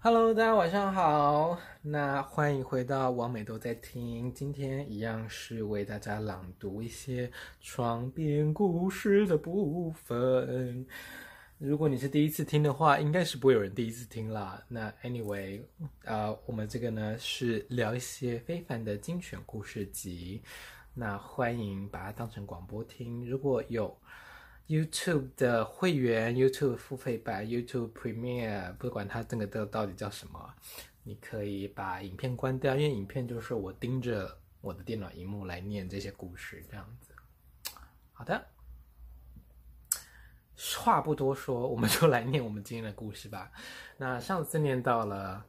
Hello，大家晚上好。那欢迎回到王美都在听，今天一样是为大家朗读一些床边故事的部分。如果你是第一次听的话，应该是不会有人第一次听啦。那 Anyway，呃，我们这个呢是聊一些非凡的精选故事集。那欢迎把它当成广播听。如果有 YouTube 的会员，YouTube 付费版，YouTube Premiere，不管它这个的到底叫什么，你可以把影片关掉，因为影片就是我盯着我的电脑荧幕来念这些故事，这样子。好的，话不多说，我们就来念我们今天的故事吧。那上次念到了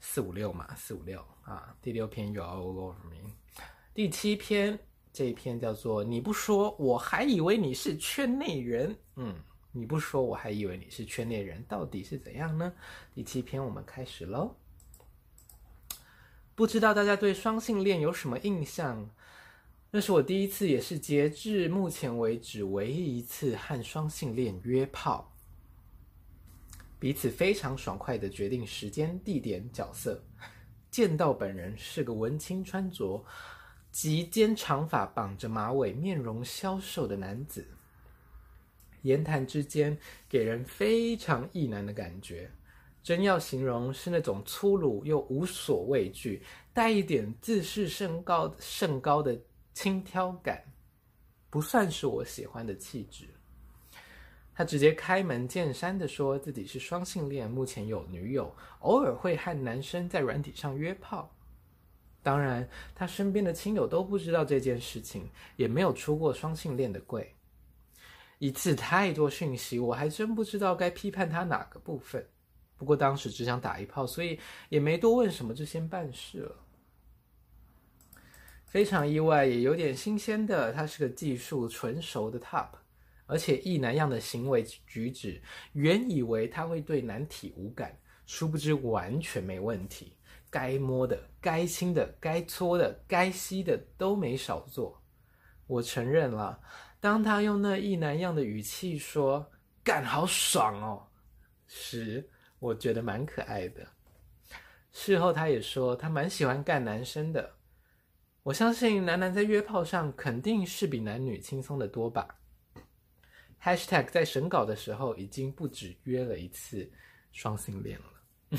四五六嘛，四五六啊，第六篇 You Are All Over Me，第七篇。这一篇叫做“你不说，我还以为你是圈内人”。嗯，你不说，我还以为你是圈内人，到底是怎样呢？第七篇，我们开始喽。不知道大家对双性恋有什么印象？那是我第一次，也是截至目前为止唯一一次和双性恋约炮，彼此非常爽快的决定时间、地点、角色，见到本人是个文青穿着。及肩长发绑着马尾、面容消瘦的男子，言谈之间给人非常异男的感觉。真要形容，是那种粗鲁又无所畏惧，带一点自视甚高甚高的轻佻感，不算是我喜欢的气质。他直接开门见山的说自己是双性恋，目前有女友，偶尔会和男生在软体上约炮。当然，他身边的亲友都不知道这件事情，也没有出过双性恋的柜。一次太多讯息，我还真不知道该批判他哪个部分。不过当时只想打一炮，所以也没多问什么，就先办事了。非常意外，也有点新鲜的，他是个技术纯熟的 top，而且异男样的行为举止，原以为他会对男体无感，殊不知完全没问题。该摸的、该亲的、该搓的、该吸的都没少做。我承认了，当他用那一男样的语气说“干好爽哦”时，我觉得蛮可爱的。事后他也说他蛮喜欢干男生的。我相信男男在约炮上肯定是比男女轻松的多吧。Hashtag 在审稿的时候已经不止约了一次双性恋了。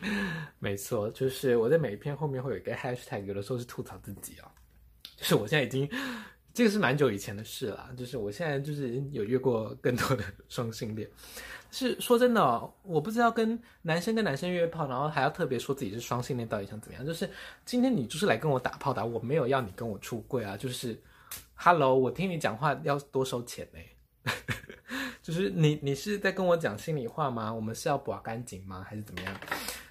没错，就是我在每一篇后面会有一个 hashtag，有的时候是吐槽自己哦。就是我现在已经，这个是蛮久以前的事了。就是我现在就是有约过更多的 双性恋。是说真的哦，我不知道跟男生跟男生约炮，然后还要特别说自己是双性恋，到底想怎么样？就是今天你就是来跟我打炮的，我没有要你跟我出柜啊。就是，Hello，我听你讲话要多收钱呢。就是你你是在跟我讲心里话吗？我们是要拔干净吗？还是怎么样？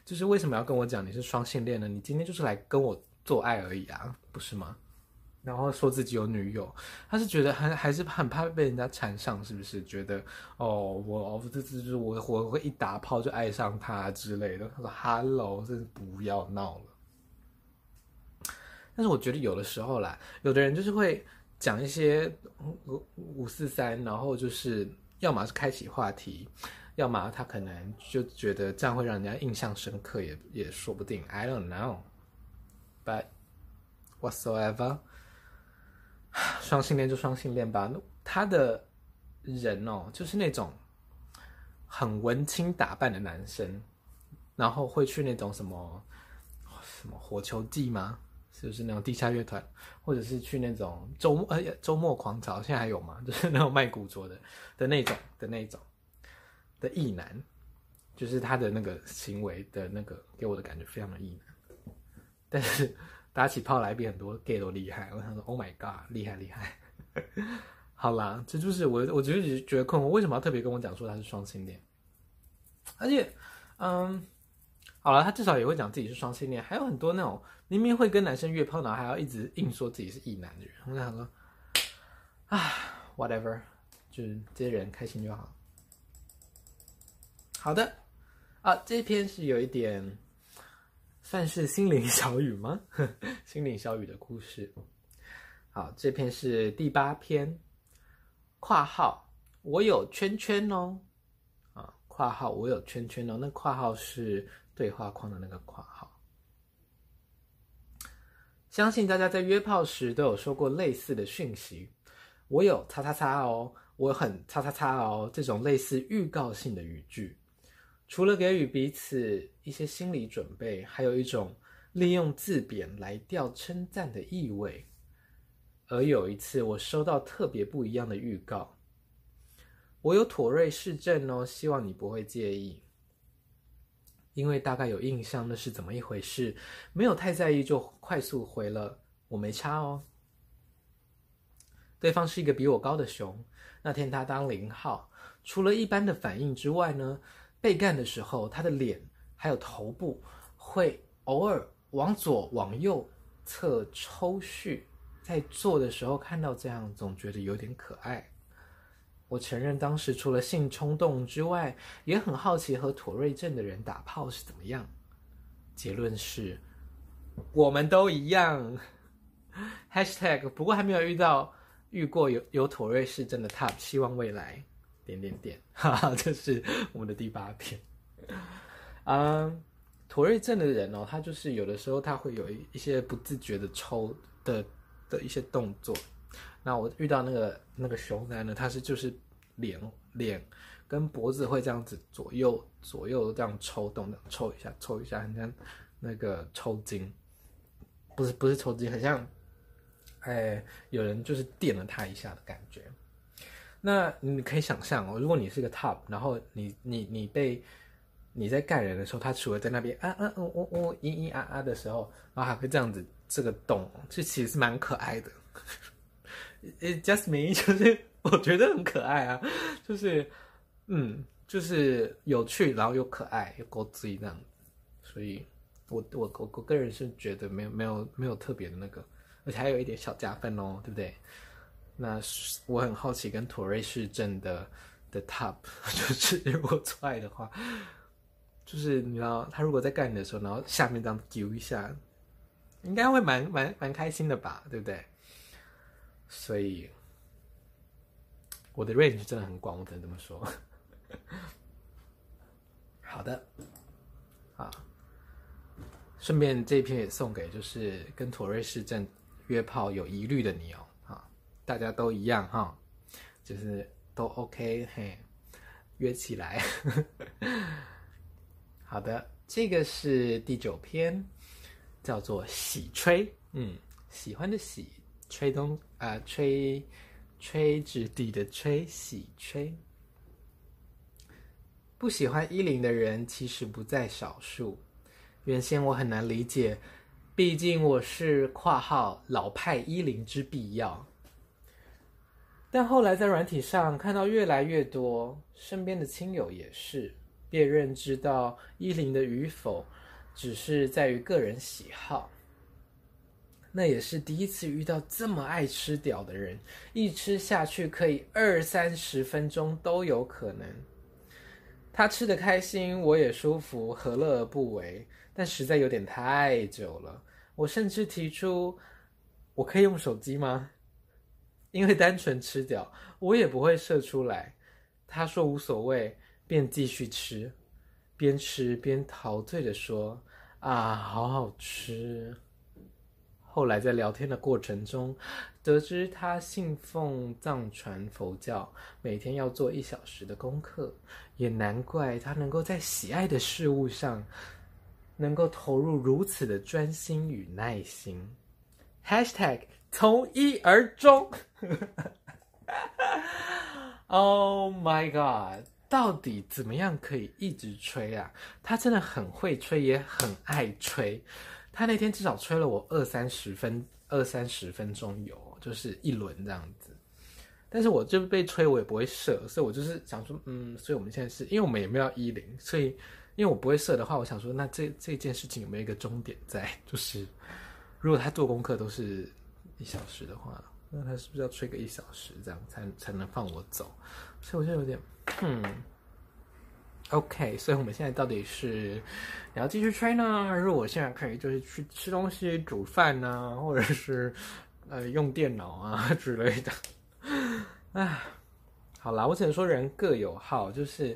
就是为什么要跟我讲你是双性恋呢？你今天就是来跟我做爱而已啊，不是吗？然后说自己有女友，他是觉得还还是很怕被人家缠上，是不是？觉得哦，我这这就是我我会一打炮就爱上他之类的。他说：“Hello，真是不要闹了。”但是我觉得有的时候啦，有的人就是会讲一些五五四三，然后就是要么是开启话题。要么他可能就觉得这样会让人家印象深刻也，也说不定。I don't know，but whatsoever，双性恋就双性恋吧。他的人哦，就是那种很文青打扮的男生，然后会去那种什么什么火球季吗？是不是那种地下乐团？或者是去那种周末呃周末狂潮？现在还有吗？就是那种卖古着的的那种的那种。的异男，就是他的那个行为的那个给我的感觉非常的异男，但是打起炮来比很多 gay 都厉害。我想说，Oh my god，厉害厉害！好啦，这就是我，我觉得觉得困惑，为什么要特别跟我讲说他是双性恋？而且，嗯，好了，他至少也会讲自己是双性恋。还有很多那种明明会跟男生约炮，然后还要一直硬说自己是异男的人。我想说，啊，whatever，就是这些人开心就好。好的，啊，这篇是有一点算是心灵小雨吗？心灵小雨的故事。好，这篇是第八篇，括号我有圈圈哦，啊，括号我有圈圈哦，那括号是对话框的那个括号。相信大家在约炮时都有收过类似的讯息，我有叉叉叉哦，我很叉叉叉哦，这种类似预告性的语句，除了给予彼此一些心理准备，还有一种利用字贬来钓称赞的意味。而有一次，我收到特别不一样的预告，我有妥瑞氏症哦，希望你不会介意。因为大概有印象那是怎么一回事，没有太在意，就快速回了我没差哦。对方是一个比我高的熊，那天他当零号，除了一般的反应之外呢，被干的时候他的脸还有头部会偶尔往左往右侧抽搐，在做的时候看到这样总觉得有点可爱。我承认，当时除了性冲动之外，也很好奇和妥瑞症的人打炮是怎么样。结论是，我们都一样。Hashtag 不过还没有遇到遇过有有妥瑞氏症的 Top，希望未来点点点，哈哈，这是我们的第八篇。嗯、妥瑞症的人哦，他就是有的时候他会有一一些不自觉的抽的的一些动作。那我遇到那个那个熊男呢，他是就是脸脸跟脖子会这样子左右左右这样抽动的，抽一下抽一下，很像那个抽筋，不是不是抽筋，很像，哎，有人就是电了他一下的感觉。那你可以想象哦，如果你是个 top，然后你你你被你在干人的时候，他除了在那边啊啊哦哦哦咿咿啊啊的时候，然后还会这样子这个动，这其实是蛮可爱的。It just me，就是我觉得很可爱啊，就是，嗯，就是有趣，然后又可爱，又够自己这样，所以我我我我个人是觉得没有没有没有特别的那个，而且还有一点小加分哦，对不对？那我很好奇，跟妥瑞氏症的的 top，就是如果出来的话，就是你知道他如果在干你的时候，然后下面这样丢一下，应该会蛮蛮蛮开心的吧，对不对？所以，我的 range 真的很广，我只能这么说。好的，啊，顺便这一篇也送给就是跟妥瑞氏症约炮有疑虑的你哦，啊，大家都一样哈，就是都 OK 嘿，约起来。好的，这个是第九篇，叫做喜吹，嗯，喜欢的喜。吹东啊，吹吹纸底的吹，喜吹。不喜欢一零的人其实不在少数。原先我很难理解，毕竟我是括号老派一零之必要。但后来在软体上看到越来越多，身边的亲友也是，便认知到一零的与否，只是在于个人喜好。那也是第一次遇到这么爱吃屌的人，一吃下去可以二三十分钟都有可能。他吃得开心，我也舒服，何乐而不为？但实在有点太久了，我甚至提出，我可以用手机吗？因为单纯吃屌，我也不会射出来。他说无所谓，便继续吃，边吃边陶醉地说：“啊，好好吃。”后来在聊天的过程中，得知他信奉藏传佛教，每天要做一小时的功课，也难怪他能够在喜爱的事物上，能够投入如此的专心与耐心。Hashtag 从一而终。Oh my god！到底怎么样可以一直吹啊？他真的很会吹，也很爱吹。他那天至少吹了我二三十分，二三十分钟有，就是一轮这样子。但是我就被吹，我也不会射，所以我就是想说，嗯，所以我们现在是因为我们也没有一零，所以因为我不会射的话，我想说，那这这件事情有没有一个终点在？就是如果他做功课都是一小时的话，那他是不是要吹个一小时这样才才能放我走？所以我现在有点，嗯。OK，所以我们现在到底是你要继续吹呢，还是我现在可以就是去吃东西、煮饭呢，或者是呃用电脑啊 之类的？哎，好啦，我只能说人各有好，就是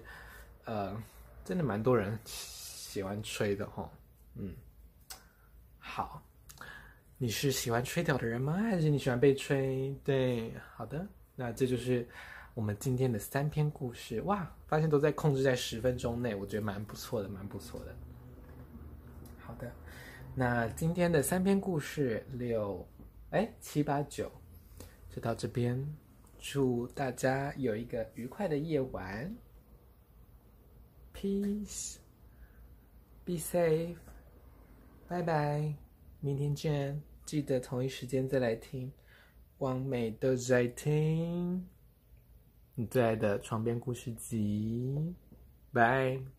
呃，真的蛮多人喜欢吹的哈。嗯，好，你是喜欢吹掉的人吗？还是你喜欢被吹？对，好的，那这就是我们今天的三篇故事。哇，发现都在控制在十分钟内，我觉得蛮不错的，蛮不错的。好的，那今天的三篇故事六，哎，七八九，就到这边。祝大家有一个愉快的夜晚。Peace，be safe，拜拜，明天见。记得同一时间再来听，网美都在听，你最爱的床边故事集，拜。